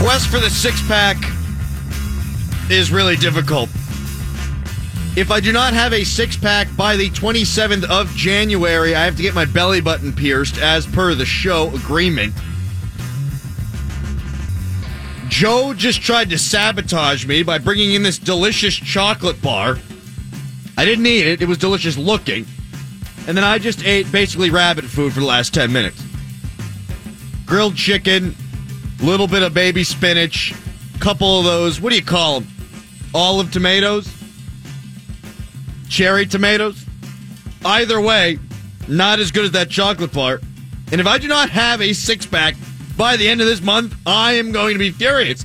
quest for the six pack is really difficult. If I do not have a six pack by the 27th of January, I have to get my belly button pierced as per the show agreement. Joe just tried to sabotage me by bringing in this delicious chocolate bar. I didn't eat it, it was delicious looking. And then I just ate basically rabbit food for the last 10 minutes. Grilled chicken, little bit of baby spinach, couple of those, what do you call them? Olive tomatoes? Cherry tomatoes? Either way, not as good as that chocolate bar. And if I do not have a six pack by the end of this month, I am going to be furious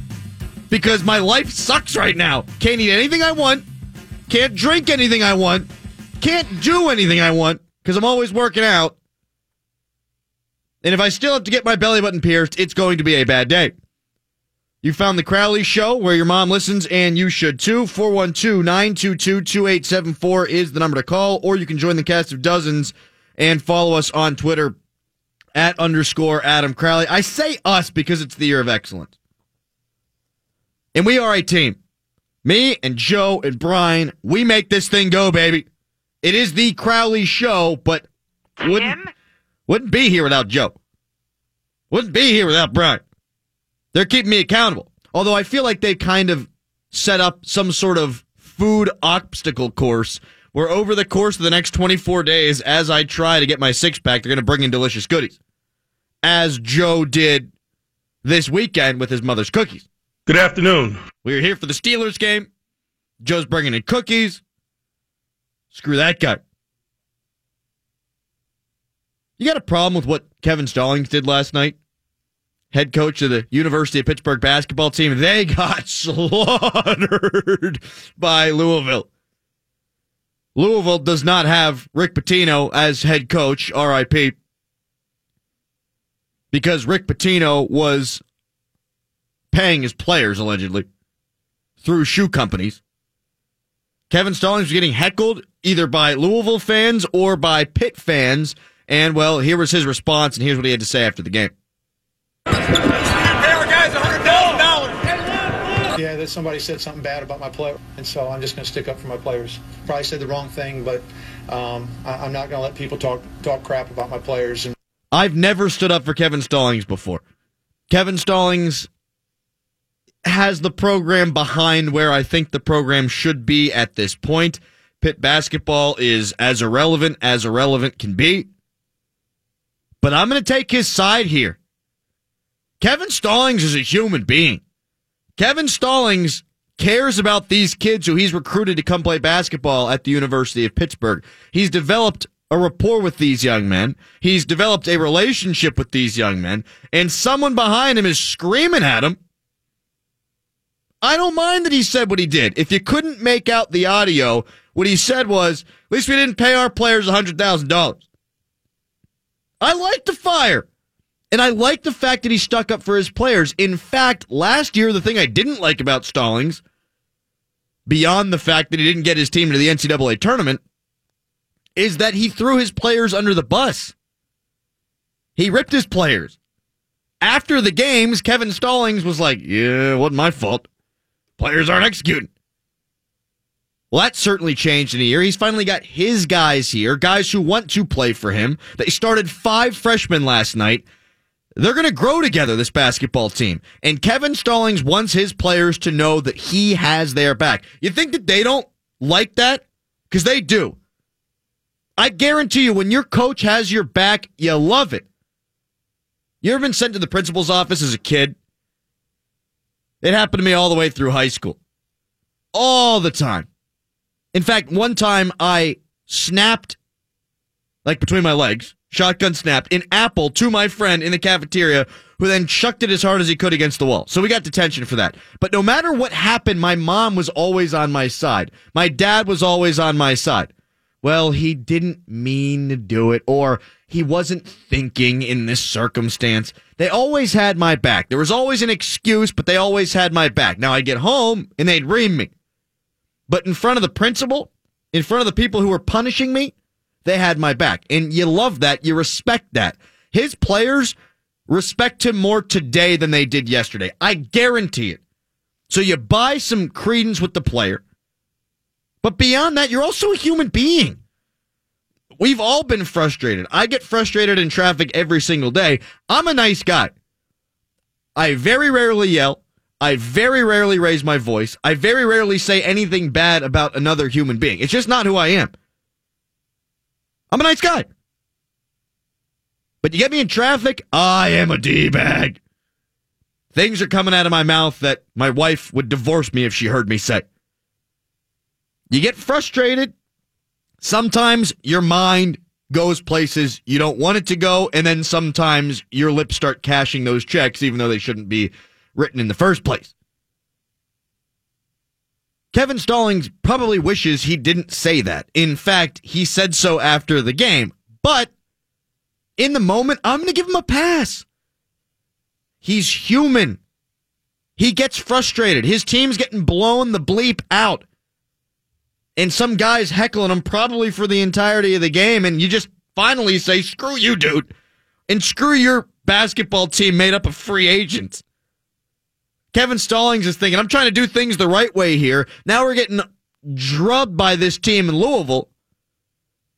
because my life sucks right now. Can't eat anything I want, can't drink anything I want, can't do anything I want because I'm always working out. And if I still have to get my belly button pierced, it's going to be a bad day. You found the Crowley Show where your mom listens, and you should too. 412 922 2874 is the number to call, or you can join the cast of dozens and follow us on Twitter at underscore Adam Crowley. I say us because it's the year of excellence. And we are a team. Me and Joe and Brian, we make this thing go, baby. It is the Crowley Show, but wouldn't, wouldn't be here without Joe. Wouldn't be here without Brian. They're keeping me accountable. Although I feel like they kind of set up some sort of food obstacle course where over the course of the next 24 days, as I try to get my six pack, they're going to bring in delicious goodies. As Joe did this weekend with his mother's cookies. Good afternoon. We are here for the Steelers game. Joe's bringing in cookies. Screw that guy. You got a problem with what Kevin Stallings did last night? Head coach of the University of Pittsburgh basketball team. They got slaughtered by Louisville. Louisville does not have Rick Pitino as head coach, RIP, because Rick Pitino was paying his players, allegedly, through shoe companies. Kevin Stallings was getting heckled either by Louisville fans or by Pitt fans. And, well, here was his response, and here's what he had to say after the game. Yeah, that somebody said something bad about my player, and so I'm just going to stick up for my players. Probably said the wrong thing, but um, I, am not going to let people talk talk crap about my players. And I've never stood up for Kevin Stallings before. Kevin Stallings has the program behind where I think the program should be at this point. Pitt basketball is as irrelevant as irrelevant can be. But I'm going to take his side here. Kevin Stallings is a human being. Kevin Stallings cares about these kids who he's recruited to come play basketball at the University of Pittsburgh. He's developed a rapport with these young men. He's developed a relationship with these young men, and someone behind him is screaming at him. I don't mind that he said what he did. If you couldn't make out the audio, what he said was, at least we didn't pay our players $100,000. I like the fire. And I like the fact that he stuck up for his players. In fact, last year, the thing I didn't like about Stallings, beyond the fact that he didn't get his team to the NCAA tournament, is that he threw his players under the bus. He ripped his players. After the games, Kevin Stallings was like, Yeah, it wasn't my fault. Players aren't executing. Well, that certainly changed in a year. He's finally got his guys here, guys who want to play for him. They started five freshmen last night they're going to grow together, this basketball team. And Kevin Stallings wants his players to know that he has their back. You think that they don't like that? Because they do. I guarantee you, when your coach has your back, you love it. You ever been sent to the principal's office as a kid? It happened to me all the way through high school. All the time. In fact, one time I snapped, like between my legs, shotgun snapped, an apple to my friend in the cafeteria, who then chucked it as hard as he could against the wall. So we got detention for that. But no matter what happened, my mom was always on my side. My dad was always on my side. Well, he didn't mean to do it, or he wasn't thinking in this circumstance. They always had my back. There was always an excuse, but they always had my back. Now I'd get home and they'd ream me. But in front of the principal, in front of the people who were punishing me, they had my back. And you love that. You respect that. His players respect him more today than they did yesterday. I guarantee it. So you buy some credence with the player. But beyond that, you're also a human being. We've all been frustrated. I get frustrated in traffic every single day. I'm a nice guy. I very rarely yell. I very rarely raise my voice. I very rarely say anything bad about another human being. It's just not who I am. I'm a nice guy. But you get me in traffic, I am a D bag. Things are coming out of my mouth that my wife would divorce me if she heard me say. You get frustrated. Sometimes your mind goes places you don't want it to go, and then sometimes your lips start cashing those checks, even though they shouldn't be written in the first place. Kevin Stallings probably wishes he didn't say that. In fact, he said so after the game. But in the moment, I'm going to give him a pass. He's human. He gets frustrated. His team's getting blown the bleep out. And some guy's heckling him probably for the entirety of the game. And you just finally say, screw you, dude. And screw your basketball team made up of free agents. Kevin Stallings is thinking, I'm trying to do things the right way here. Now we're getting drubbed by this team in Louisville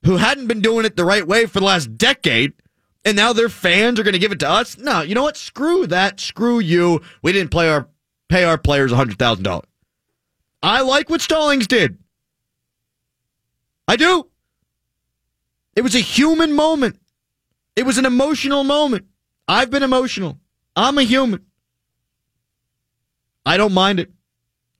who hadn't been doing it the right way for the last decade. And now their fans are going to give it to us. No, you know what? Screw that. Screw you. We didn't play our pay our players $100,000. I like what Stallings did. I do. It was a human moment. It was an emotional moment. I've been emotional. I'm a human. I don't mind it.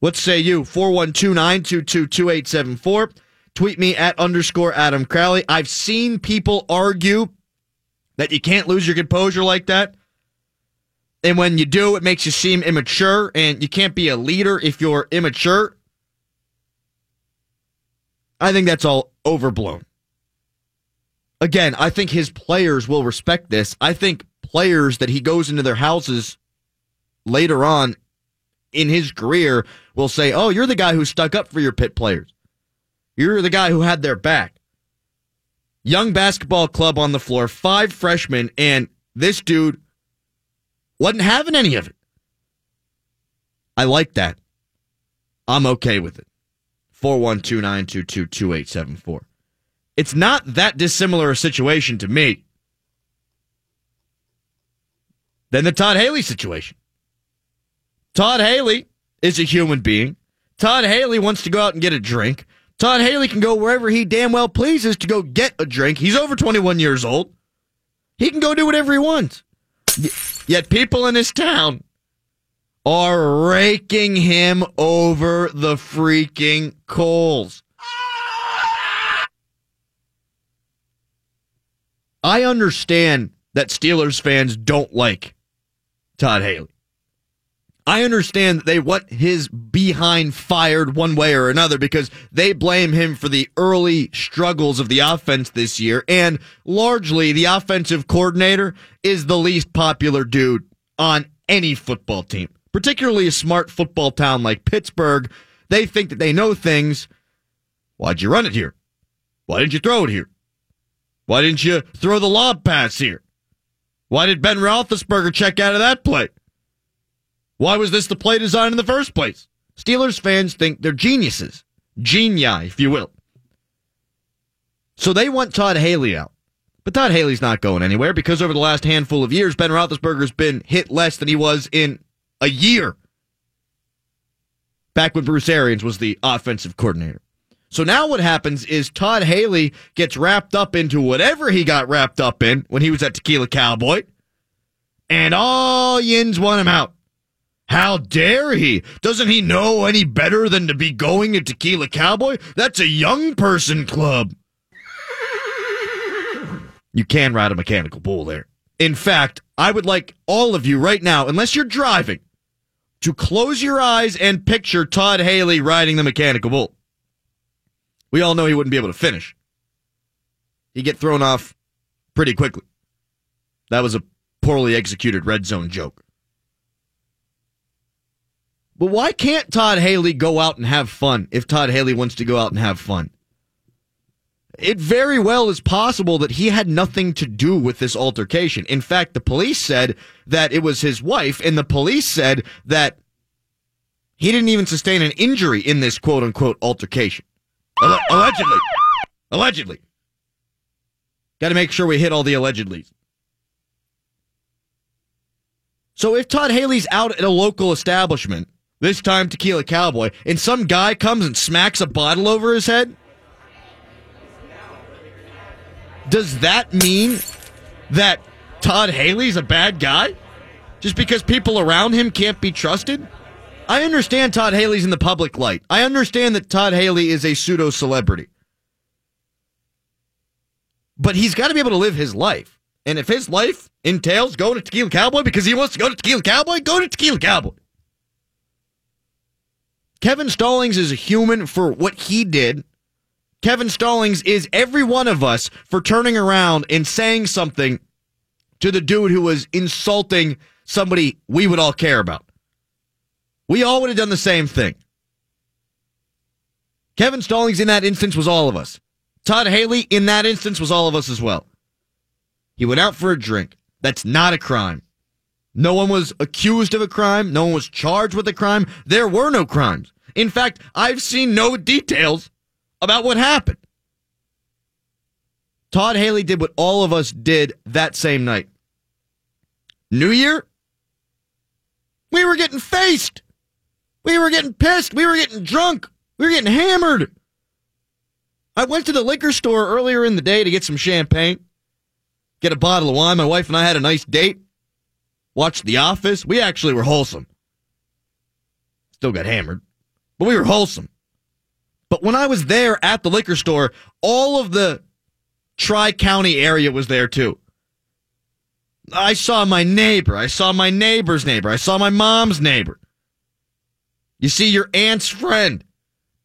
What say you? 412 922 2874. Tweet me at underscore Adam Crowley. I've seen people argue that you can't lose your composure like that. And when you do, it makes you seem immature, and you can't be a leader if you're immature. I think that's all overblown. Again, I think his players will respect this. I think players that he goes into their houses later on in his career will say, Oh, you're the guy who stuck up for your Pitt players. You're the guy who had their back. Young basketball club on the floor, five freshmen, and this dude wasn't having any of it. I like that. I'm okay with it. 412 It's not that dissimilar a situation to me than the Todd Haley situation. Todd Haley is a human being. Todd Haley wants to go out and get a drink. Todd Haley can go wherever he damn well pleases to go get a drink. He's over 21 years old. He can go do whatever he wants. Yet people in his town are raking him over the freaking coals. I understand that Steelers fans don't like Todd Haley. I understand that they want his behind fired one way or another because they blame him for the early struggles of the offense this year. And largely, the offensive coordinator is the least popular dude on any football team, particularly a smart football town like Pittsburgh. They think that they know things. Why'd you run it here? Why didn't you throw it here? Why didn't you throw the lob pass here? Why did Ben Roethlisberger check out of that play? Why was this the play design in the first place? Steelers fans think they're geniuses. Genii, if you will. So they want Todd Haley out. But Todd Haley's not going anywhere because over the last handful of years, Ben Roethlisberger's been hit less than he was in a year. Back when Bruce Arians was the offensive coordinator. So now what happens is Todd Haley gets wrapped up into whatever he got wrapped up in when he was at Tequila Cowboy. And all yins want him out. How dare he? Doesn't he know any better than to be going to Tequila Cowboy? That's a young person club. You can ride a mechanical bull there. In fact, I would like all of you right now, unless you're driving, to close your eyes and picture Todd Haley riding the mechanical bull. We all know he wouldn't be able to finish. He'd get thrown off pretty quickly. That was a poorly executed red zone joke. But why can't Todd Haley go out and have fun if Todd Haley wants to go out and have fun? it very well is possible that he had nothing to do with this altercation. In fact, the police said that it was his wife, and the police said that he didn't even sustain an injury in this quote unquote altercation. Alle- allegedly. Allegedly. Got to make sure we hit all the allegedlys. So if Todd Haley's out at a local establishment, this time Tequila Cowboy, and some guy comes and smacks a bottle over his head, does that mean that Todd Haley's a bad guy? Just because people around him can't be trusted? I understand Todd Haley's in the public light. I understand that Todd Haley is a pseudo celebrity. But he's got to be able to live his life. And if his life entails going to Tequila Cowboy because he wants to go to Tequila Cowboy, go to Tequila Cowboy. Kevin Stallings is a human for what he did. Kevin Stallings is every one of us for turning around and saying something to the dude who was insulting somebody we would all care about. We all would have done the same thing. Kevin Stallings in that instance was all of us. Todd Haley in that instance was all of us as well. He went out for a drink. That's not a crime. No one was accused of a crime. No one was charged with a crime. There were no crimes. In fact, I've seen no details about what happened. Todd Haley did what all of us did that same night. New Year, we were getting faced. We were getting pissed. We were getting drunk. We were getting hammered. I went to the liquor store earlier in the day to get some champagne, get a bottle of wine. My wife and I had a nice date, watched The Office. We actually were wholesome. Still got hammered, but we were wholesome. But when I was there at the liquor store, all of the Tri County area was there too. I saw my neighbor. I saw my neighbor's neighbor. I saw my mom's neighbor. You see your aunt's friend.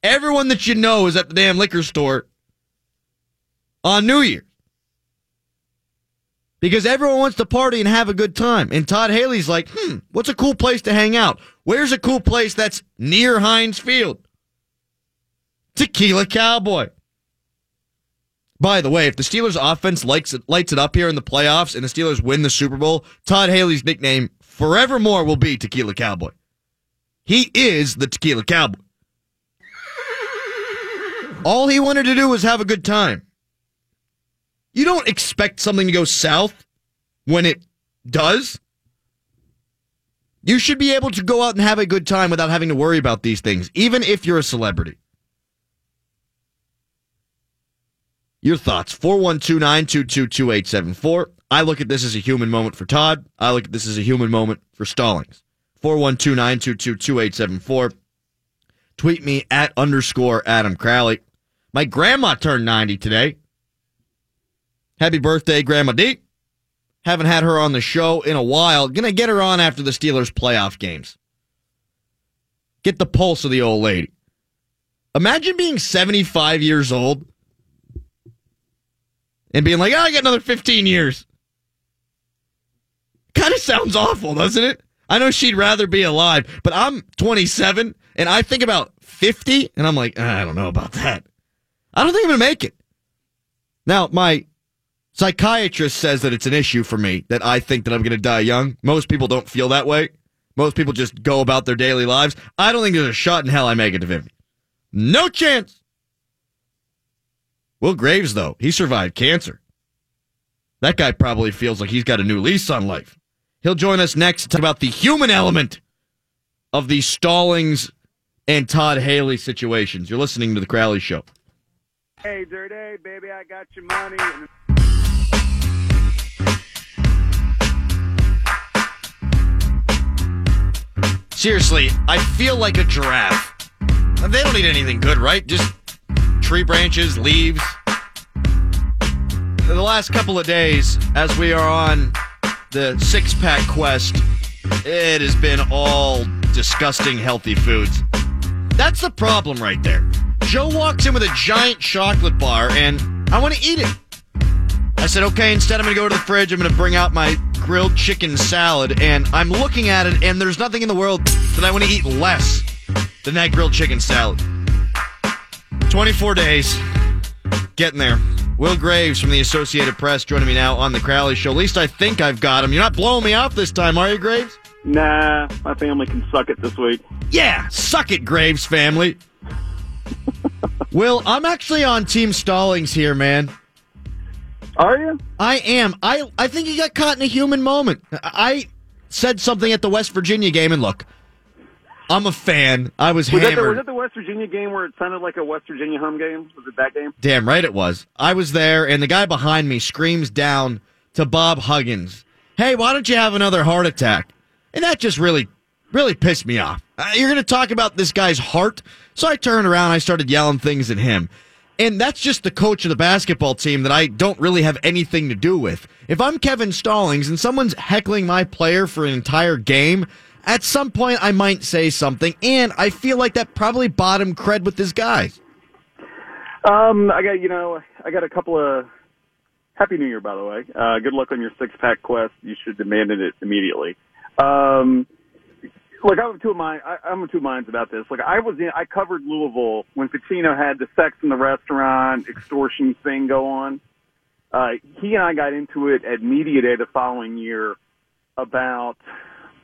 Everyone that you know is at the damn liquor store on New Year's. Because everyone wants to party and have a good time. And Todd Haley's like, hmm, what's a cool place to hang out? Where's a cool place that's near Heinz Field? Tequila Cowboy. By the way, if the Steelers offense likes it, lights it up here in the playoffs and the Steelers win the Super Bowl, Todd Haley's nickname forevermore will be Tequila Cowboy. He is the Tequila Cowboy. All he wanted to do was have a good time. You don't expect something to go south when it does. You should be able to go out and have a good time without having to worry about these things, even if you're a celebrity. Your thoughts 412 922 2874. I look at this as a human moment for Todd. I look at this as a human moment for Stallings. 412 922 2874. Tweet me at underscore Adam Crowley. My grandma turned 90 today. Happy birthday, Grandma D. Haven't had her on the show in a while. Gonna get her on after the Steelers playoff games. Get the pulse of the old lady. Imagine being 75 years old and being like, oh, I got another 15 years. Kind of sounds awful, doesn't it? I know she'd rather be alive, but I'm 27 and I think about 50 and I'm like, ah, I don't know about that. I don't think I'm going to make it. Now, my psychiatrist says that it's an issue for me that I think that I'm going to die young. Most people don't feel that way. Most people just go about their daily lives. I don't think there's a shot in hell I make it to 50. No chance. Will Graves, though, he survived cancer. That guy probably feels like he's got a new lease on life. He'll join us next to talk about the human element of the Stallings and Todd Haley situations. You're listening to the Crowley Show. Hey, Dirty, baby, I got your money. Seriously, I feel like a giraffe. They don't need anything good, right? Just tree branches, leaves. The last couple of days, as we are on the six pack quest, it has been all disgusting healthy foods. That's the problem right there. Joe walks in with a giant chocolate bar, and I want to eat it. I said, okay, instead I'm going to go to the fridge. I'm going to bring out my grilled chicken salad, and I'm looking at it, and there's nothing in the world that I want to eat less than that grilled chicken salad. 24 days, getting there. Will Graves from the Associated Press joining me now on the Crowley Show. At least I think I've got him. You're not blowing me off this time, are you, Graves? Nah, my family can suck it this week. Yeah, suck it, Graves family. Will, I'm actually on Team Stallings here, man. Are you? I am. I I think he got caught in a human moment. I said something at the West Virginia game, and look, I'm a fan. I was, Was that, the, hammered. was that the West Virginia game where it sounded like a West Virginia home game? Was it that game? Damn right it was. I was there, and the guy behind me screams down to Bob Huggins, "Hey, why don't you have another heart attack?" And that just really, really pissed me off. Uh, you're going to talk about this guy's heart, so I turned around, I started yelling things at him. And that's just the coach of the basketball team that I don't really have anything to do with. If I'm Kevin Stallings and someone's heckling my player for an entire game, at some point I might say something, and I feel like that probably him cred with this guy. Um, I got you know, I got a couple of Happy New Year, by the way. Uh, good luck on your six pack quest. You should demand it immediately. Um, look, I'm of two I, I'm of two minds about this. Like, I was in, I covered Louisville when Pitino had the sex in the restaurant extortion thing go on. Uh, he and I got into it at media day the following year about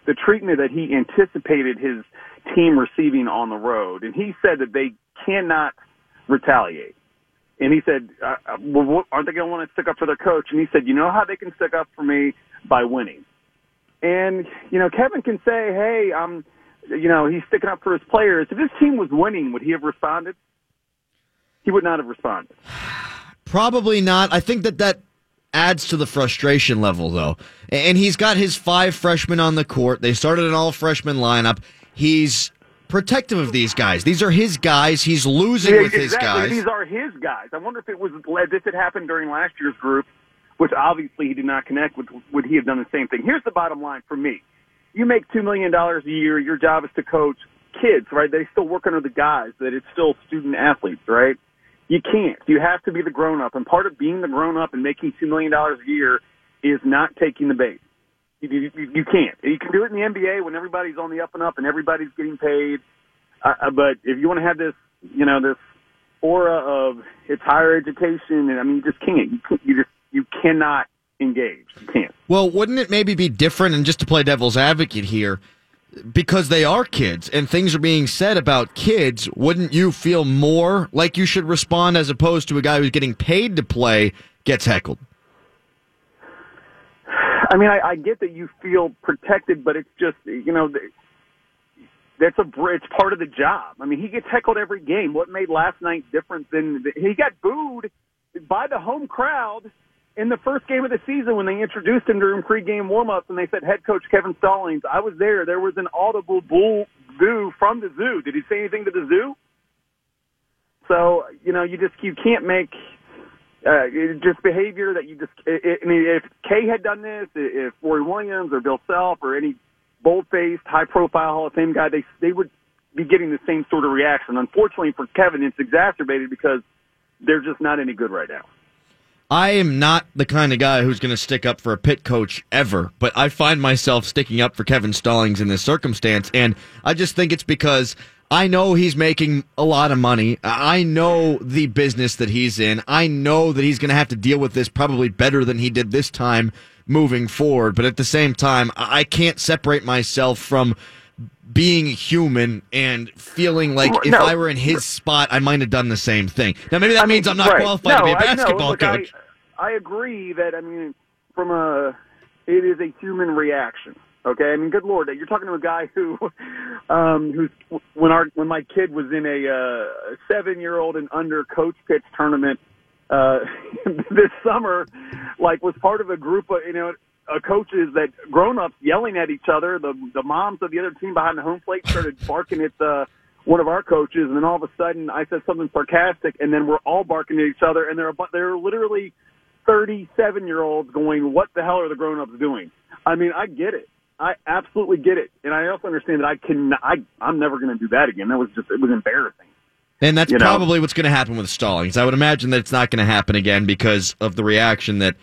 the treatment that he anticipated his team receiving on the road, and he said that they cannot retaliate. And he said, uh, uh, well, what, aren't they going to want to stick up for their coach? And he said, you know how they can stick up for me? By winning. And, you know, Kevin can say, hey, um, you know, he's sticking up for his players. If his team was winning, would he have responded? He would not have responded. Probably not. I think that that adds to the frustration level, though. And he's got his five freshmen on the court. They started an all freshman lineup. He's protective of these guys. These are his guys. He's losing Yeah, with his guys. These are his guys. I wonder if it was if it happened during last year's group, which obviously he did not connect with. Would he have done the same thing? Here's the bottom line for me: you make two million dollars a year. Your job is to coach kids, right? They still work under the guys. That it's still student athletes, right? You can't. You have to be the grown up, and part of being the grown up and making two million dollars a year is not taking the bait. You, you, you can't. You can do it in the NBA when everybody's on the up and up and everybody's getting paid. Uh, uh, but if you want to have this, you know, this aura of it's higher education, and I mean, you just can't. You, can't, you just you cannot engage. You can't. Well, wouldn't it maybe be different? And just to play devil's advocate here, because they are kids and things are being said about kids, wouldn't you feel more like you should respond as opposed to a guy who's getting paid to play gets heckled? I mean, I, I get that you feel protected, but it's just you know. That's a it's part of the job. I mean, he gets heckled every game. What made last night different than he got booed by the home crowd in the first game of the season when they introduced him during pregame warmups and they said head coach Kevin Stallings. I was there. There was an audible bull boo from the zoo. Did he say anything to the zoo? So you know, you just you can't make uh, just behavior that you just. I I mean, if Kay had done this, if Roy Williams or Bill Self or any bold-faced, high-profile Hall of Fame guy, they they would be getting the same sort of reaction. Unfortunately for Kevin, it's exacerbated because they're just not any good right now. I am not the kind of guy who's going to stick up for a Pitt coach ever, but I find myself sticking up for Kevin Stallings in this circumstance. And I just think it's because I know he's making a lot of money. I know the business that he's in. I know that he's going to have to deal with this probably better than he did this time moving forward. But at the same time, I can't separate myself from being human and feeling like if No. I were in his spot, I might have done the same thing. Now, maybe that I mean, means I'm not right. qualified no, to be a I basketball Look, I- coach. I, agree that I mean, from a, it is a human reaction. Okay, I mean, good lord, you're talking to a guy who, um, who's when our when my kid was in a uh, seven year old and under coach pitch tournament uh, this summer, like was part of a group of you know. Uh, coaches that grown ups yelling at each other. The the moms of the other team behind the home plate started barking at uh, one of our coaches, and then all of a sudden I said something sarcastic, and then we're all barking at each other, and they're they're literally thirty seven year olds going, "What the hell are the grown ups doing?" I mean, I get it. I absolutely get it, and I also understand that I can. I I'm never going to do that again. That was just it was embarrassing. And that's You know. probably what's going to happen with Stallings. I would imagine that it's not going to happen again because of the reaction that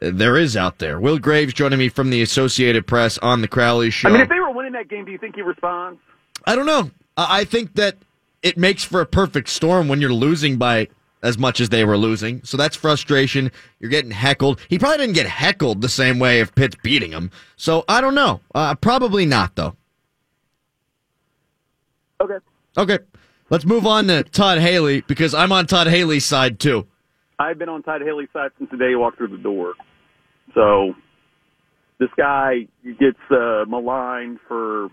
there is out there. Will Graves joining me from the Associated Press on the Crowley Show. I mean, if they were winning that game, do you think he responds? I don't know. I think that it makes for a perfect storm when you're losing by as much as they were losing. So that's frustration. You're getting heckled. He probably didn't get heckled the same way if Pitt's beating him. So I don't know. Uh, probably not, though. Okay. Okay. Let's move on to Todd Haley because I'm on Todd Haley's side, too. I've been on Todd Haley's side since the day he walked through the door. So this guy gets uh, maligned for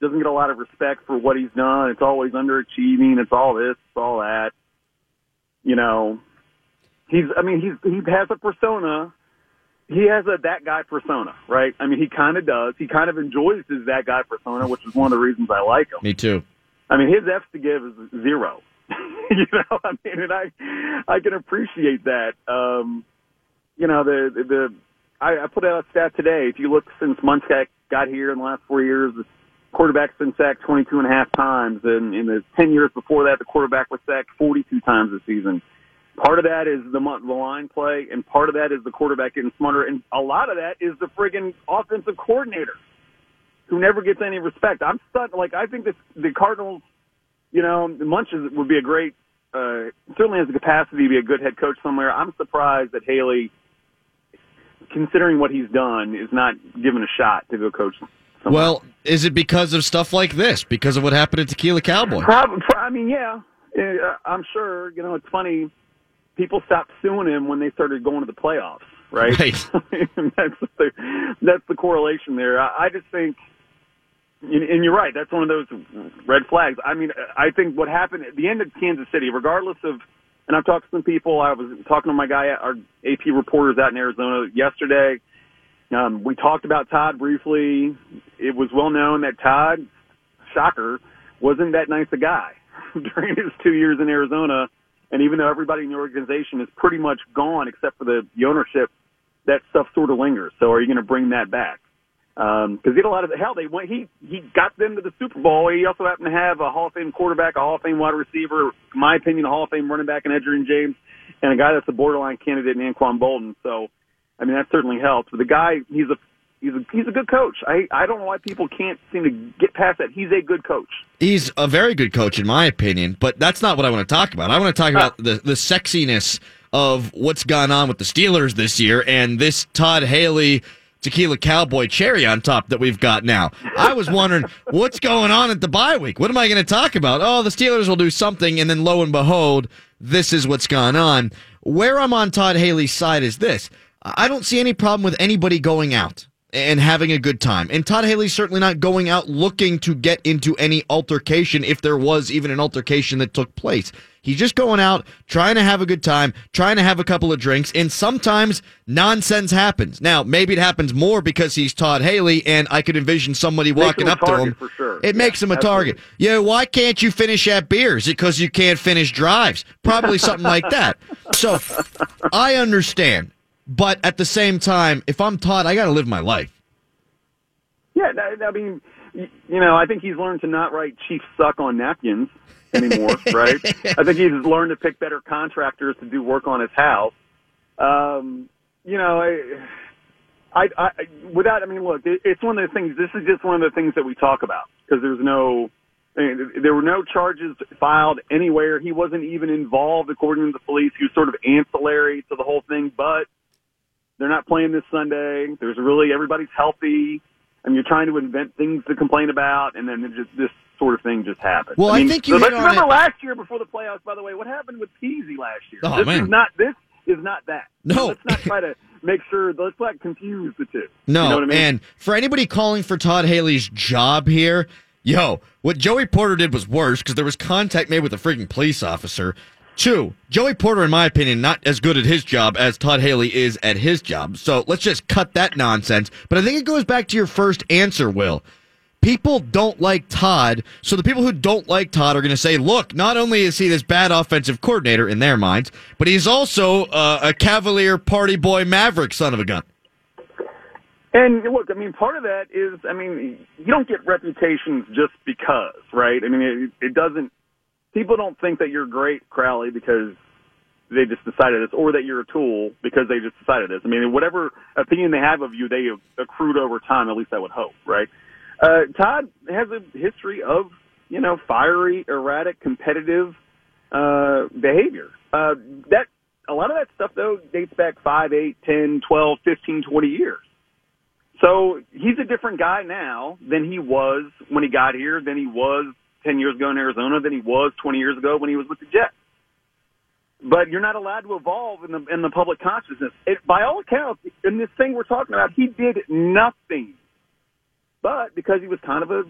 doesn't get a lot of respect for what he's done. It's always underachieving. It's all this, it's all that. You know, he's. I mean, he's he has a persona. He has a that guy persona, right? I mean, he kind of does. He kind of enjoys his that guy persona, which is one of the reasons I like him. Me too. I mean, his F's to give is zero. you know, I mean, and I, I can appreciate that. Um, you know, the the I, I put out a stat today. If you look since Munchak got here in the last four years, the quarterback's been sacked 22 and a half times, and in the 10 years before that, the quarterback was sacked 42 times a season. Part of that is the the line play, and part of that is the quarterback getting smarter, and a lot of that is the friggin' offensive coordinator who never gets any respect. I'm stuck. Like I think this, the Cardinals, you know, Munches would be a great, uh, certainly has the capacity to be a good head coach somewhere. I'm surprised that Haley, considering what he's done, is not given a shot to go coach. Somewhere. Well, is it because of stuff like this? Because of what happened at Tequila Cowboy? Probably, I mean, yeah, uh, I'm sure. You know, it's funny. People stopped suing him when they started going to the playoffs, right? Right. that's the that's the correlation there. I, I just think and you're right. That's one of those red flags. I mean, I think what happened at the end of Kansas City, regardless of, and I've talked to some people. I was talking to my guy, our AP reporters out in Arizona yesterday. Um, we talked about Todd briefly. It was well known that Todd, shocker, wasn't that nice a guy during his two years in Arizona. And even though everybody in the organization is pretty much gone except for the, the ownership, that stuff sort of lingers. So are you going to bring that back? Because um, he had a lot of hell. They went. He he got them to the Super Bowl. He also happened to have a Hall of Fame quarterback, a Hall of Fame wide receiver, in my opinion, a Hall of Fame running back in Edgerrin James, and a guy that's a borderline candidate in Anquan Boldin. So, I mean, that certainly helps. But the guy, he's a he's a he's a good coach. I I don't know why people can't seem to get past that. He's a good coach. He's a very good coach, in my opinion. But that's not what I want to talk about. I want to talk about the the sexiness of what's gone on with the Steelers this year and this Todd Haley tequila cowboy cherry on top that we've got now. I was wondering what's going on at the bye week. What am I going to talk about? Oh, the Steelers will do something, and then lo and behold, this is what's gone on. Where I'm on Todd Haley's side is this: I don't see any problem with anybody going out and having a good time. And Todd Haley's certainly not going out looking to get into any altercation if there was even an altercation that took place. He's just going out, trying to have a good time, trying to have a couple of drinks, and sometimes nonsense happens. Now, maybe it happens more because he's Todd Haley, and I could envision somebody walking up to him. For sure. It yeah, makes him a absolutely. target. Yeah, why can't you finish at beers? Is it because you can't finish drives? Probably something like that. So I understand. But at the same time, if I'm Todd, I got to live my life. Yeah, I mean, you know, I think he's learned to not write "Chief suck" on napkins anymore, right? I think he's learned to pick better contractors to do work on his house. Um, you know, I, I, I, without, I mean, look, it, it's one of the things. This is just one of the things that we talk about because there's no, I mean, there were no charges filed anywhere. He wasn't even involved, according to the police. He was sort of ancillary to the whole thing, but they're not playing this Sunday. There's really everybody's healthy. and you're trying to invent things to complain about, and then just this sort of thing just happened. Well, I think you so hit let's remember it. last year before the playoffs. By the way, what happened with Peasy last year? Oh, this man. is not this is not that. No. let's not try to make sure. Let's not confuse the two. No, you know what I mean? and for anybody calling for Todd Haley's job here, yo, what Joey Porter did was worse because there was contact made with a freaking police officer. Two, Joey Porter, in my opinion, not as good at his job as Todd Haley is at his job. So let's just cut that nonsense. But I think it goes back to your first answer, Will. People don't like Todd, so the people who don't like Todd are going to say, look, not only is he this bad offensive coordinator in their minds, but he's also uh, a cavalier party boy maverick son of a gun. And look, I mean, part of that is, I mean, you don't get reputations just because, right? I mean, it, it doesn't. People don't think that you're great, Crowley, because they just decided this, or that you're a tool because they just decided this. I mean, whatever opinion they have of you, they accrued over time. At least I would hope, right? Uh, Todd has a history of, you know, fiery, erratic, competitive uh, behavior, Uh, that a lot of that stuff though dates back five, eight, ten, twelve, fifteen, twenty years. So he's a different guy now than he was when he got here, than he was 10 years ago in Arizona, than he was 20 years ago when he was with the Jets. But you're not allowed to evolve in the in the public consciousness. It, by all accounts, in this thing we're talking about, he did nothing. But because he was kind of a,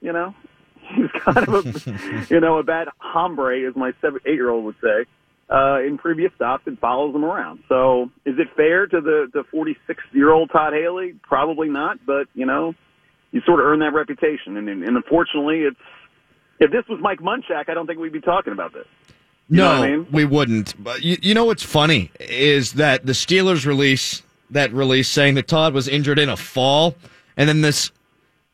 you know, he was kind of a, you know, a bad hombre, as my seven, eight year old would say uh, in previous stops and follows them around. So is it fair to the the 46 year old Todd Haley? Probably not, but you know, you sort of earn that reputation, and, and unfortunately, it's if this was Mike Munchak, I don't think we'd be talking about this. You no, I mean? we wouldn't. But you, you know what's funny is that the Steelers release that release saying that Todd was injured in a fall, and then this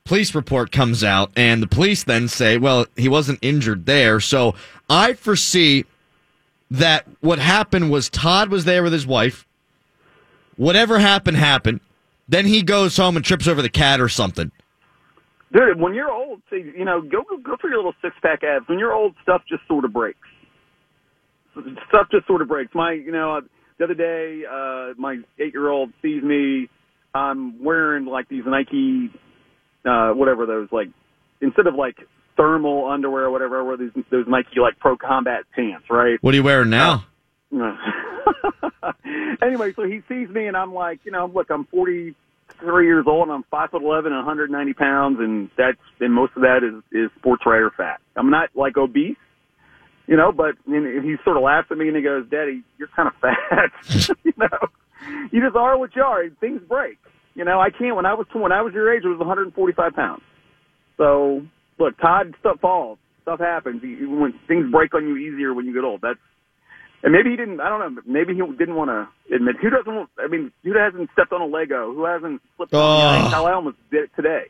police report comes out, and the police then say, well, he wasn't injured there. So I foresee that what happened was Todd was there with his wife. Whatever happened, happened. Then he goes home and trips over the cat or something. Dude, when you're old, you know, go go, go for your little six pack abs. When you're old, stuff just sort of breaks. Stuff just sort of breaks. My, you know, the other day, uh, my eight year old sees me. I'm wearing like these Nike, uh, whatever those like, instead of like thermal underwear or whatever. I wear these those Nike like pro combat pants, right? What are you wearing now? Uh, anyway, so he sees me and I'm like, you know, look, I'm 43 years old and I'm five foot 11 and 190 pounds, and that's and most of that is is sports writer fat. I'm not like obese, you know, but and he sort of laughs at me and he goes, "Daddy, you're kind of fat, you know. You just are what you are. Things break." You know, I can't. When I was when I was your age, it was 145 pounds. So look, Todd, stuff falls, stuff happens. You, when things break on you easier when you get old. That's and maybe he didn't. I don't know. Maybe he didn't want to admit. Who doesn't? I mean, who hasn't stepped on a Lego? Who hasn't slipped on ice? How I almost did it today.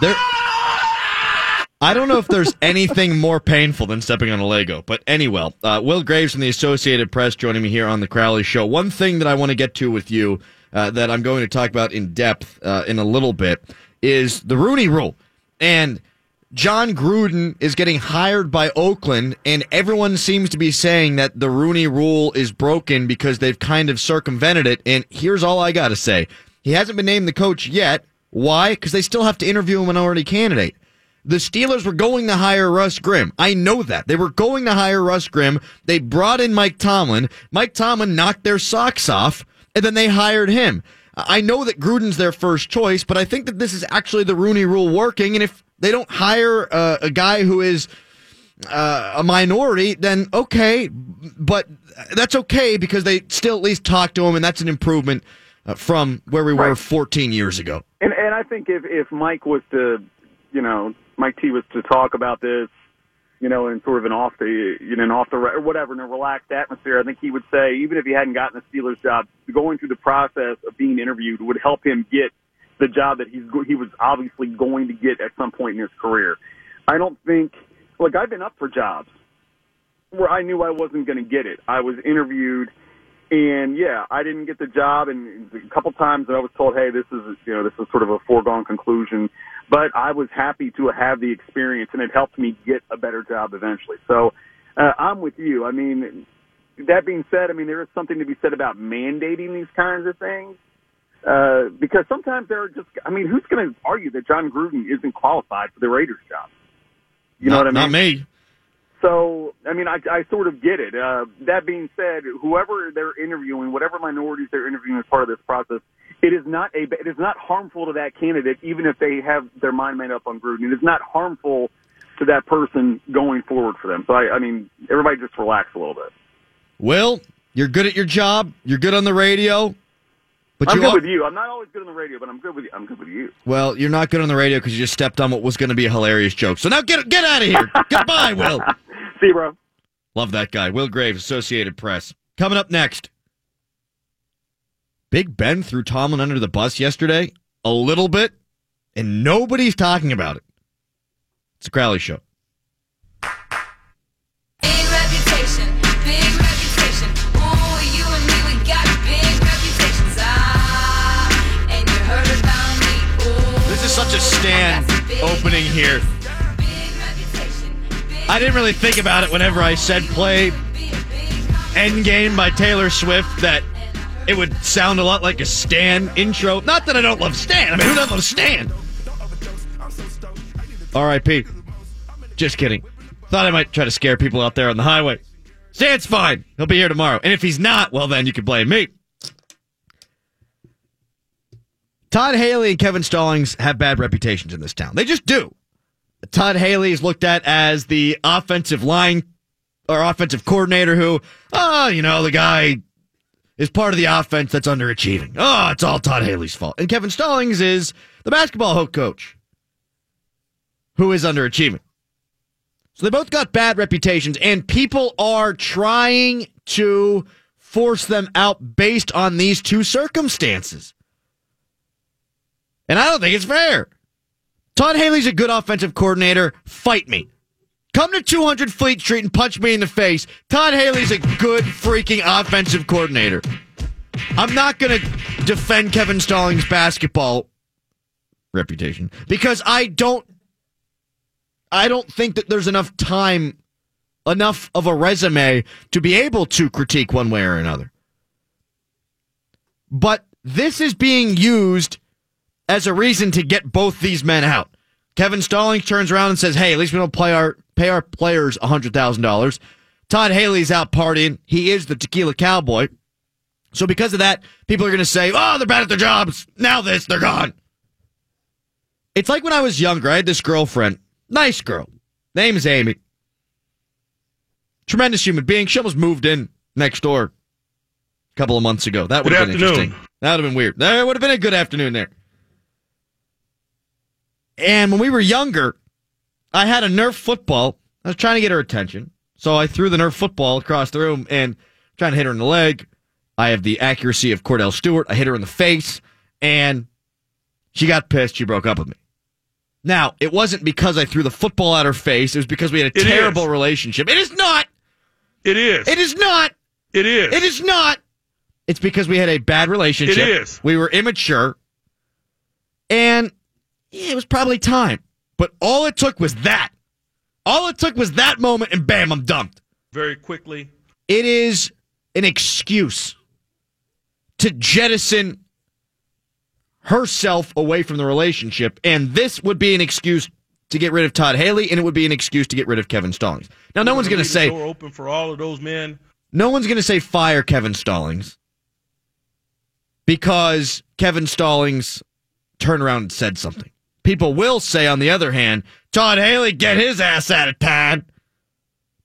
There. I don't know if there's anything more painful than stepping on a Lego, but anyway, uh, Will Graves from the Associated Press joining me here on the Crowley Show. One thing that I want to get to with you uh, that I'm going to talk about in depth uh, in a little bit is the Rooney Rule, and Jon Gruden is getting hired by Oakland, and everyone seems to be saying that the Rooney rule is broken because they've kind of circumvented it. And here's all I got to say he hasn't been named the coach yet. Why? Because they still have to interview a minority candidate. The Steelers were going to hire Russ Grimm. I know that. They were going to hire Russ Grimm. They brought in Mike Tomlin. Mike Tomlin knocked their socks off, and then they hired him. I know that Gruden's their first choice, but I think that this is actually the Rooney rule working. And if they don't hire uh, a guy who is uh, a minority, then okay, but that's okay because they still at least talk to him, and that's an improvement uh, from where we were 14 years ago. And and I think if if Mike was to, you know, Mike T was to talk about this, you know, in sort of an off the, you know, an off the or whatever, in a relaxed atmosphere, I think he would say even if he hadn't gotten the Steelers job, going through the process of being interviewed would help him get the job that he's he was obviously going to get at some point in his career. I don't think like I've been up for jobs where I knew I wasn't going to get it. I was interviewed and yeah, I didn't get the job and a couple times that I was told, "Hey, this is, you know, this is sort of a foregone conclusion." But I was happy to have the experience and it helped me get a better job eventually. So, uh, I'm with you. I mean, that being said, I mean, there is something to be said about mandating these kinds of things. Uh, because sometimes there are just, I mean, who's going to argue that Jon Gruden isn't qualified for the Raiders job? You not, know what I mean? Not me. So, I mean, I, I sort of get it. Uh, that being said, whoever they're interviewing, whatever minorities they're interviewing as part of this process, it is not a, it is not harmful to that candidate, even if they have their mind made up on Gruden. It is not harmful to that person going forward for them. So, I, I mean, everybody just relax a little bit. Will, you're good at your job. You're good on the radio. But I'm good with you. I'm not always good on the radio, but I'm good with you. I'm good with you. Well, you're not good on the radio because you just stepped on what was going to be a hilarious joke. So now get get out of here. Goodbye, Will. See you, bro. Love that guy. Will Graves, Associated Press. Coming up next. Big Ben threw Tomlin under the bus yesterday a little bit, and nobody's talking about it. It's a Crowley Show. This is such a stand opening here. I didn't really think about it whenever I said play Endgame by Taylor Swift that it would sound a lot like a Stan intro. Not that I don't love Stan. I mean, who doesn't love Stan? R.I.P. Just kidding. Thought I might try to scare people out there on the highway. Stan's fine. He'll be here tomorrow. And if he's not, well, then you can blame me. Todd Haley and Kevin Stallings have bad reputations in this town. They just do. Todd Haley is looked at as the offensive line or offensive coordinator who, oh, you know, the guy is part of the offense that's underachieving. Oh, it's all Todd Haley's fault. And Kevin Stallings is the basketball hook coach who is underachieving. So they both got bad reputations, and people are trying to force them out based on these two circumstances. And I don't think it's fair. Todd Haley's a good offensive coordinator. Fight me. Come to 200 Fleet Street and punch me in the face. Todd Haley's a good freaking offensive coordinator. I'm not going to defend Kevin Stallings' basketball reputation because I don't I don't think that there's enough time enough of a resume to be able to critique one way or another. But this is being used as a reason to get both these men out. Kevin Stallings turns around and says, "Hey, at least we don't play our pay our players hundred thousand dollars." Todd Haley's out partying. He is the tequila cowboy. So because of that, people are going to say, "Oh, they're bad at their jobs." Now this, they're gone. It's like when I was younger. I had this girlfriend, nice girl, name is Amy, tremendous human being. She almost moved in next door a couple of months ago. That would have been afternoon. interesting. That would have been weird. That would have been a good afternoon there. And when we were younger, I had a Nerf football. I was trying to get her attention. So I threw the Nerf football across the room and trying to hit her in the leg. I have the accuracy of Cordell Stewart. I hit her in the face and she got pissed. She broke up with me. Now, it wasn't because I threw the football at her face. It was because we had a It terrible is. relationship. It is not. It is. It is not. It is. It is not. It's because we had a bad relationship. It is. We were immature. And it was probably time. But all it took was that. All it took was that moment, and bam, I'm dumped. Very quickly. It is an excuse to jettison herself away from the relationship. And this would be an excuse to get rid of Todd Haley, and it would be an excuse to get rid of Kevin Stallings. Now, no one's going to say, door open for all of those men. no one's going to say fire Kevin Stallings because Kevin Stallings turned around and said something. People will say, on the other hand, Todd Haley, get his ass out of town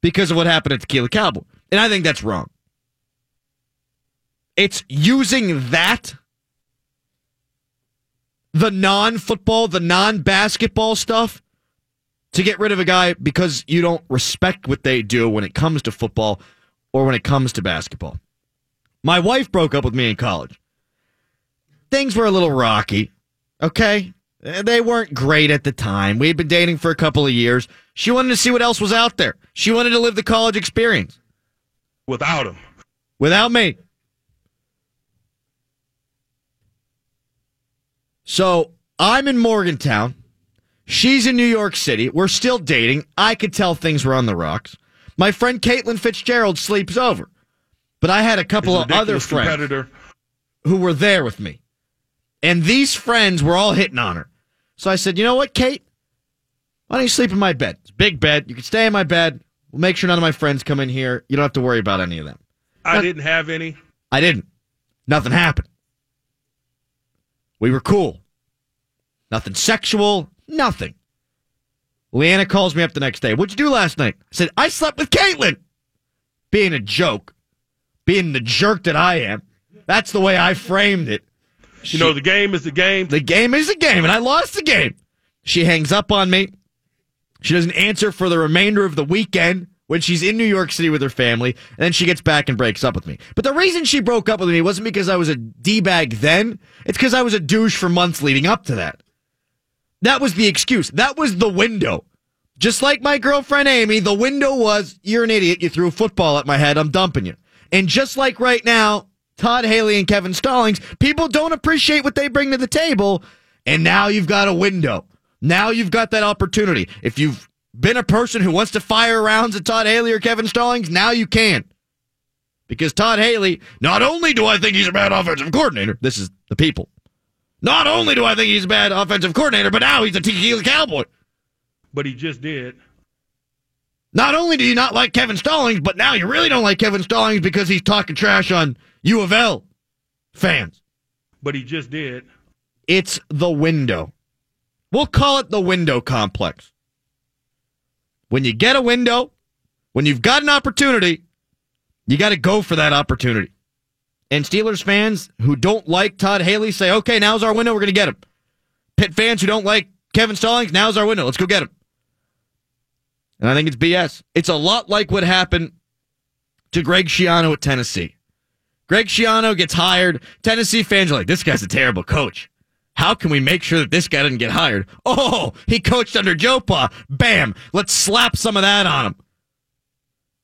because of what happened at Tequila Cowboy. And I think that's wrong. It's using that, the non football, the non basketball stuff, to get rid of a guy because you don't respect what they do when it comes to football or when it comes to basketball. My wife broke up with me in college. Things were a little rocky, okay? Eh, They weren't great at the time. We had been dating for a couple of years. She wanted to see what else was out there. She wanted to live the college experience Without him. without me. So I'm in Morgantown. She's in New York City. We're still dating. I could tell things were on the rocks. My friend Caitlin Fitzgerald sleeps over. But I had a couple of other friends competitor. who were there with me. And these friends were all hitting on her. So I said, you know what, Kate? Why don't you sleep in my bed? It's a big bed. You can stay in my bed. We'll make sure none of my friends come in here. You don't have to worry about any of them. I didn't have any. I didn't. Nothing happened. We were cool. Nothing sexual. Nothing. Leanna calls me up the next day. What'd you do last night? I said, I slept with Caitlin. Being a joke. Being the jerk that I am. That's the way I framed it. You know, the game is the game. The game is a game, and I lost the game. She hangs up on me. She doesn't answer for the remainder of the weekend when she's in New York City with her family, and then she gets back and breaks up with me. But the reason she broke up with me wasn't because I was a D bag then, it's because I was a douche for months leading up to that. That was the excuse. That was the window. Just like my girlfriend Amy, the window was, you're an idiot. You threw a football at my head. I'm dumping you. And just like right now, Todd Haley and Kevin Stallings, people don't appreciate what they bring to the table. And now you've got a window. Now you've got that opportunity. If you've been a person who wants to fire rounds at Todd Haley or Kevin Stallings, now you can. Because Todd Haley, not only do I think he's a bad offensive coordinator, this is the people. Not only do I think he's a bad offensive coordinator, but now he's a tequila cowboy. But he just did. Not only do you not like Kevin Stallings, but now you really don't like Kevin Stallings because he's talking trash on U of L fans. But he just did. It's the window. We'll call it the window complex. When you get a window, when you've got an opportunity, you got to go for that opportunity. And Steelers fans who don't like Todd Haley say, okay, now's our window. We're going to get him. Pitt fans who don't like Kevin Stallings, now's our window. Let's go get him. And I think it's BS. It's a lot like what happened to Greg Schiano at Tennessee. Greg Schiano gets hired. Tennessee fans are like, this guy's a terrible coach. How can we make sure that this guy doesn't get hired? Oh, he coached under Joe Pa. Bam. Let's slap some of that on him.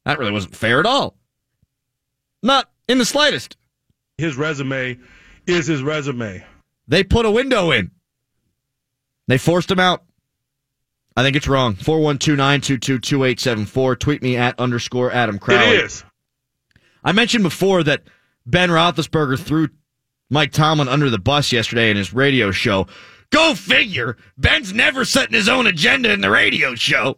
That really wasn't fair at all. Not in the slightest. His resume is his resume. They put a window in. They forced him out. I think it's wrong. 412-922-2874. Tweet me at underscore Adam Crowley. It is. I mentioned before that Ben Roethlisberger threw Mike Tomlin under the bus yesterday in his radio show. Go figure. Ben's never setting his own agenda in the radio show.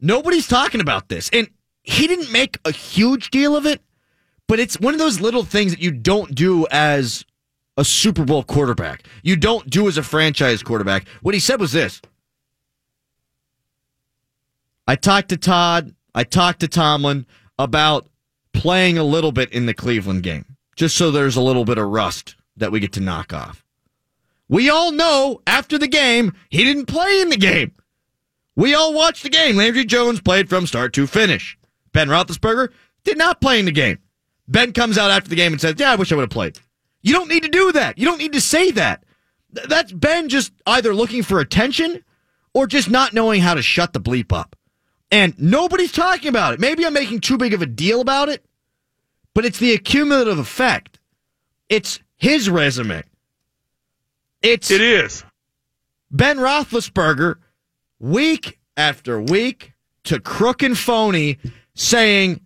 Nobody's talking about this. And he didn't make a huge deal of it, but it's one of those little things that you don't do as a Super Bowl quarterback. You don't do as a franchise quarterback. What he said was this I talked to Todd, I talked to Tomlin about playing a little bit in the Cleveland game, just so there's a little bit of rust that we get to knock off. We all know after the game, he didn't play in the game. We all watched the game. Landry Jones played from start to finish. Ben Roethlisberger did not play in the game. Ben comes out after the game and says, Yeah, I wish I would have played. You don't need to do that. You don't need to say that. That's Ben just either looking for attention or just not knowing how to shut the bleep up. And nobody's talking about it. Maybe I'm making too big of a deal about it, but it's the accumulative effect. It's his resume. It's It is. Ben Roethlisberger, week after week, to crook and phony, saying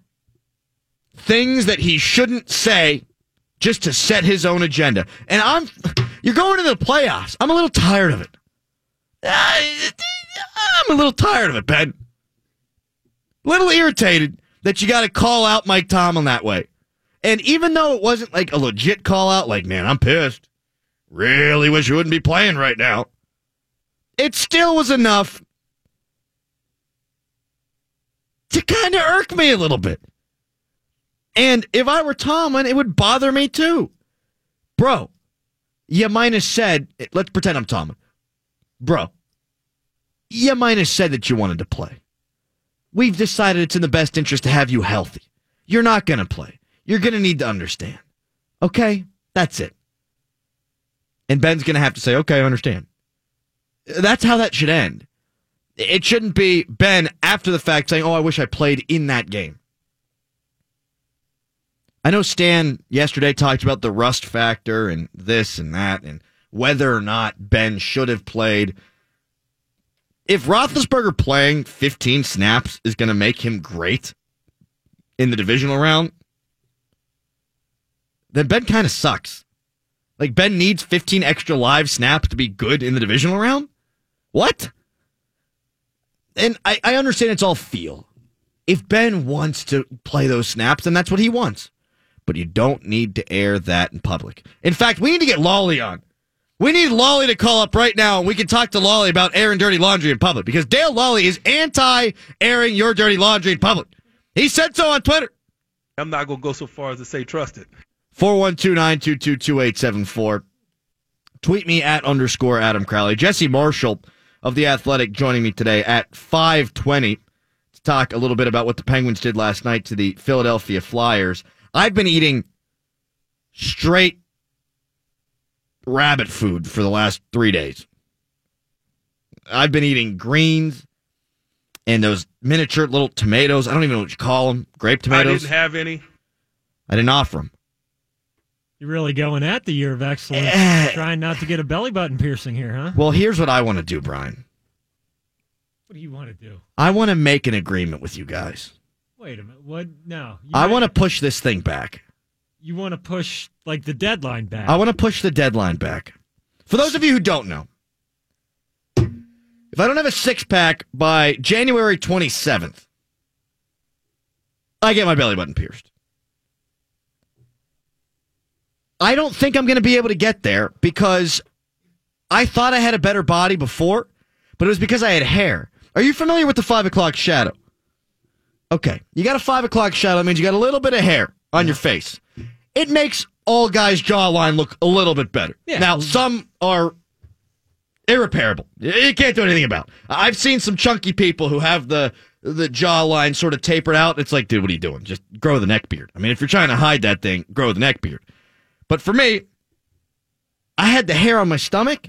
things that he shouldn't say just to set his own agenda. And I'm, you're going to the playoffs. I'm a little tired of it. I'm a little tired of it, Ben. Little irritated that you got to call out Mike Tomlin that way. And even though it wasn't like a legit call out, like, man, I'm pissed. Really wish you wouldn't be playing right now it still was enough to kind of irk me a little bit. And if I were Tomlin, it would bother me too. Bro, you might have said, let's pretend I'm Tomlin. Bro, you might have said that you wanted to play. We've decided it's in the best interest to have you healthy. You're not going to play. You're going to need to understand. Okay? That's it. And Ben's going to have to say, okay, I understand. That's how that should end. It shouldn't be Ben after the fact saying, "Oh, I wish I played in that game." I know Stan yesterday talked about the rust factor and this and that and whether or not Ben should have played. If Roethlisberger playing 15 snaps is going to make him great in the divisional round, then Ben kind of sucks. Like Ben needs 15 extra live snaps to be good in the divisional round. What? And I, I understand it's all feel. If Ben wants to play those snaps, then that's what he wants. But you don't need to air that in public. In fact, we need to get Lolley on. We need Lolley to call up right now and we can talk to Lolley about airing dirty laundry in public because Dale Lolley is anti airing your dirty laundry in public. He said so on Twitter. I'm not going to go so far as to say trust it. 412-922-2874. Tweet me at underscore Adam Crowley. Jesse Marshall of The Athletic joining me today at 520 to talk a little bit about what the Penguins did last night to the Philadelphia Flyers. I've been eating straight rabbit food for the last three days. I've been eating greens and those miniature little tomatoes. I don't even know what you call them. Grape tomatoes. I didn't have any. I didn't offer them. You're really going at the year of excellence, Eh. trying not to get a belly button piercing here, huh? Well, here's what I want to do, Brian. What do you want to do? I want to make an agreement with you guys. Wait a minute. What? No. You I want to push this thing back. You want to push like the deadline back? I want to push the deadline back. For those of you who don't know, if I don't have a six pack by January 27th, I get my belly button pierced. I don't think I'm going to be able to get there because I thought I had a better body before, but it was because I had hair. Are you familiar with the five o'clock shadow? Okay, you got a five o'clock shadow. Means you got a little bit of hair on your face. It makes all guys' jawline look a little bit better. Yeah. Now, some are irreparable. You can't do anything about. I've seen some chunky people who have the the jawline sort of tapered out. It's like, dude, what are you doing? Just grow the neck beard. I mean, if you're trying to hide that thing, grow the neck beard. But for me, I had the hair on my stomach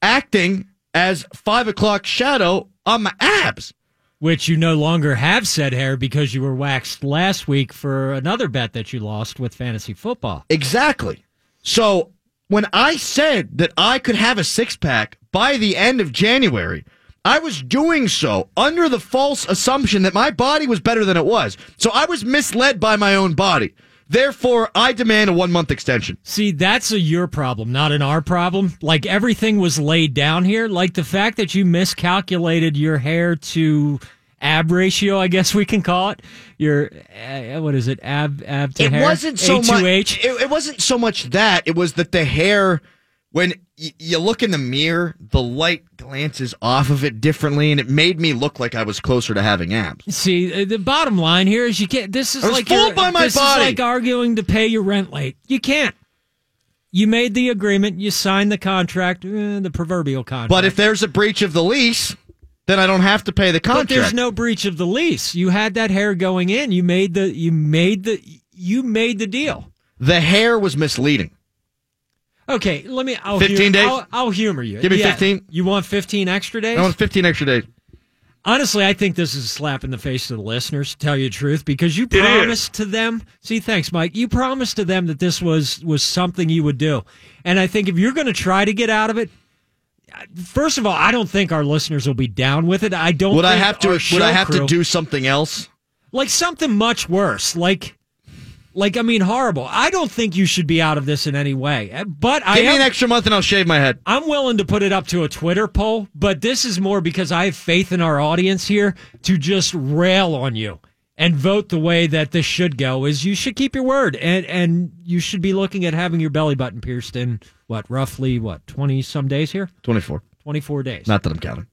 acting as five o'clock shadow on my abs. Which you no longer have said hair because you were waxed last week for another bet that you lost with fantasy football. Exactly. So when I said that I could have a six pack by the end of January, I was doing so under the false assumption that my body was better than it was. So I was misled by my own body. Therefore, I demand a one month extension. See, that's a your problem, not an our problem. Like everything was laid down here. Like the fact that you miscalculated your hair to ab ratio, I guess we can call it. Your uh, what is it? Ab ab to it hair. wasn't so much. A2H? It, it wasn't so much that. It was that the hair, when y- you look in the mirror, the light glances off of it differently, and it made me look like I was closer to having abs. See, uh, the bottom line here is you can't. This is I was like fooled by my this body. is like arguing to pay your rent late. You can't. You made the agreement. You signed the contract, eh, the proverbial contract. But if there's a breach of the lease, then I don't have to pay the But contract. there's no breach of the lease. You had that hair going in. You made the. You made the. You made the deal. the hair was misleading. Okay, let me. I'll 15 humor, days? I'll, I'll humor you. Give me Yeah. 15. You want 15 extra days? I want 15 extra days. Honestly, I think this is a slap in the face to the listeners, to tell you the truth, because you is. promised to them. See, thanks, Mike. You promised to them that this was was something you would do, and I think if you're going to try to get out of it, first of all, I don't think our listeners will be down with it. I don't. Would I have to? Would I have to do something else? like something much worse? Like, like I mean, horrible. I don't think you should be out of this in any way. Uh, But I Give me am, an extra month and I'll shave my head. I'm willing to put it up to a Twitter poll, but this is more because I have faith in our audience here to just rail on you and vote the way that this should go is you should keep your word and and you should be looking at having your belly button pierced in what roughly what 20 some days here 24. 24 days Not that I'm counting.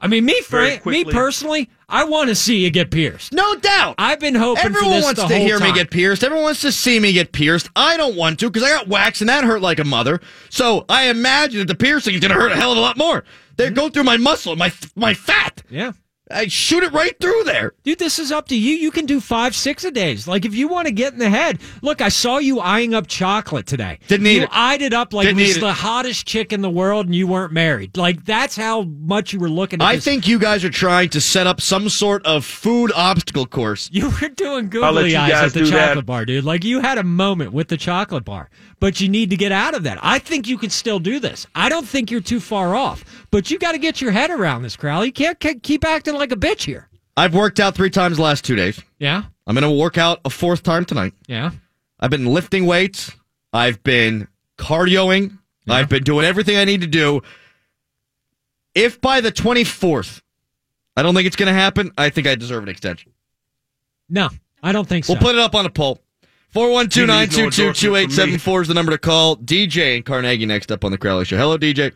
I mean me Frank, me personally i want to see you get pierced No doubt. i've been hoping for Everyone wants to hear me get pierced. Everyone wants to see me get pierced. I don't want to because I got waxed and that hurt like a mother. So I imagine that the piercing is going to hurt a hell of a lot more. They mm-hmm. go through my muscle, my my fat. yeah I shoot it right through there. Dude, this is up to you. You can do five, six a days. Like if you want to get in the head. Look, I saw you eyeing up chocolate today. Didn't eat you it. eyed it up like Didn't it eat was it. the hottest chick in the world, and you weren't married. Like that's how much you were looking. at I this. think you guys are trying to set up some sort of food obstacle course. you were doing googly eyes at the do that. chocolate bar, dude. Like you had a moment with the chocolate bar, but you need to get out of that. I think you can still do this. I don't think you're too far off, but you got to get your head around this, Crowley. You can't keep acting like a bitch here. I've worked out three times the last two days. Yeah, I'm going to work out a fourth time tonight. yeah. I've been lifting weights. I've been cardioing. I've been doing everything I need to do. If by the 24th, I don't think it's going to happen, I think I deserve an extension. No, I don't think so. We'll put it up on a poll. 412 922 endorsement from me. 2874 is the number to call. DJ and Carnegie next up on The Crowley Show. Hello, DJ.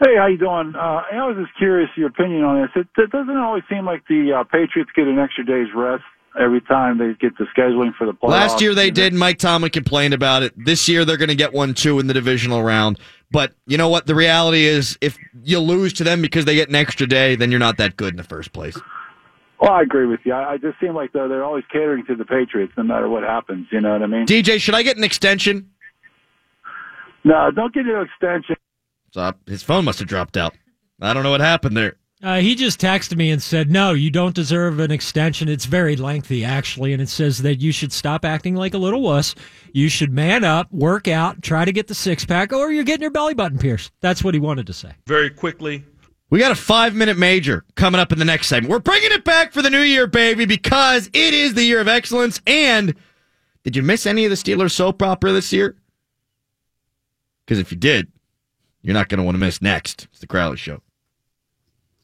Hey, how you doing? Uh, I was just curious your opinion on this. It, it doesn't always seem like the uh, Patriots get an extra day's rest every time they get the scheduling for the playoffs. Last year they And did. Mike Tomlin complained about it. This year they're going to get one too in the divisional round. But you know what? The reality is, if you lose to them because they get an extra day, then you're not that good in the first place. Well, I agree with you. I, I just seem like though they're always catering to the Patriots, no matter what happens. You know what I mean? DJ, should I get an extension? no, don't get an extension. So his phone must have dropped out. I don't know what happened there. Uh, he just texted me and said, No, you don't deserve an extension. It's very lengthy, actually. And it says that you should stop acting like a little wuss. You should man up, work out, try to get the six pack, or you're getting your belly button pierced. That's what he wanted to say. Very quickly. We got a five minute major coming up in the next segment. We're bringing it back for the new year, baby, because it is the year of excellence. And did you miss any of the Steelers soap opera this year? Because if you did, you're not going to want to miss next. It's the Crowley Show.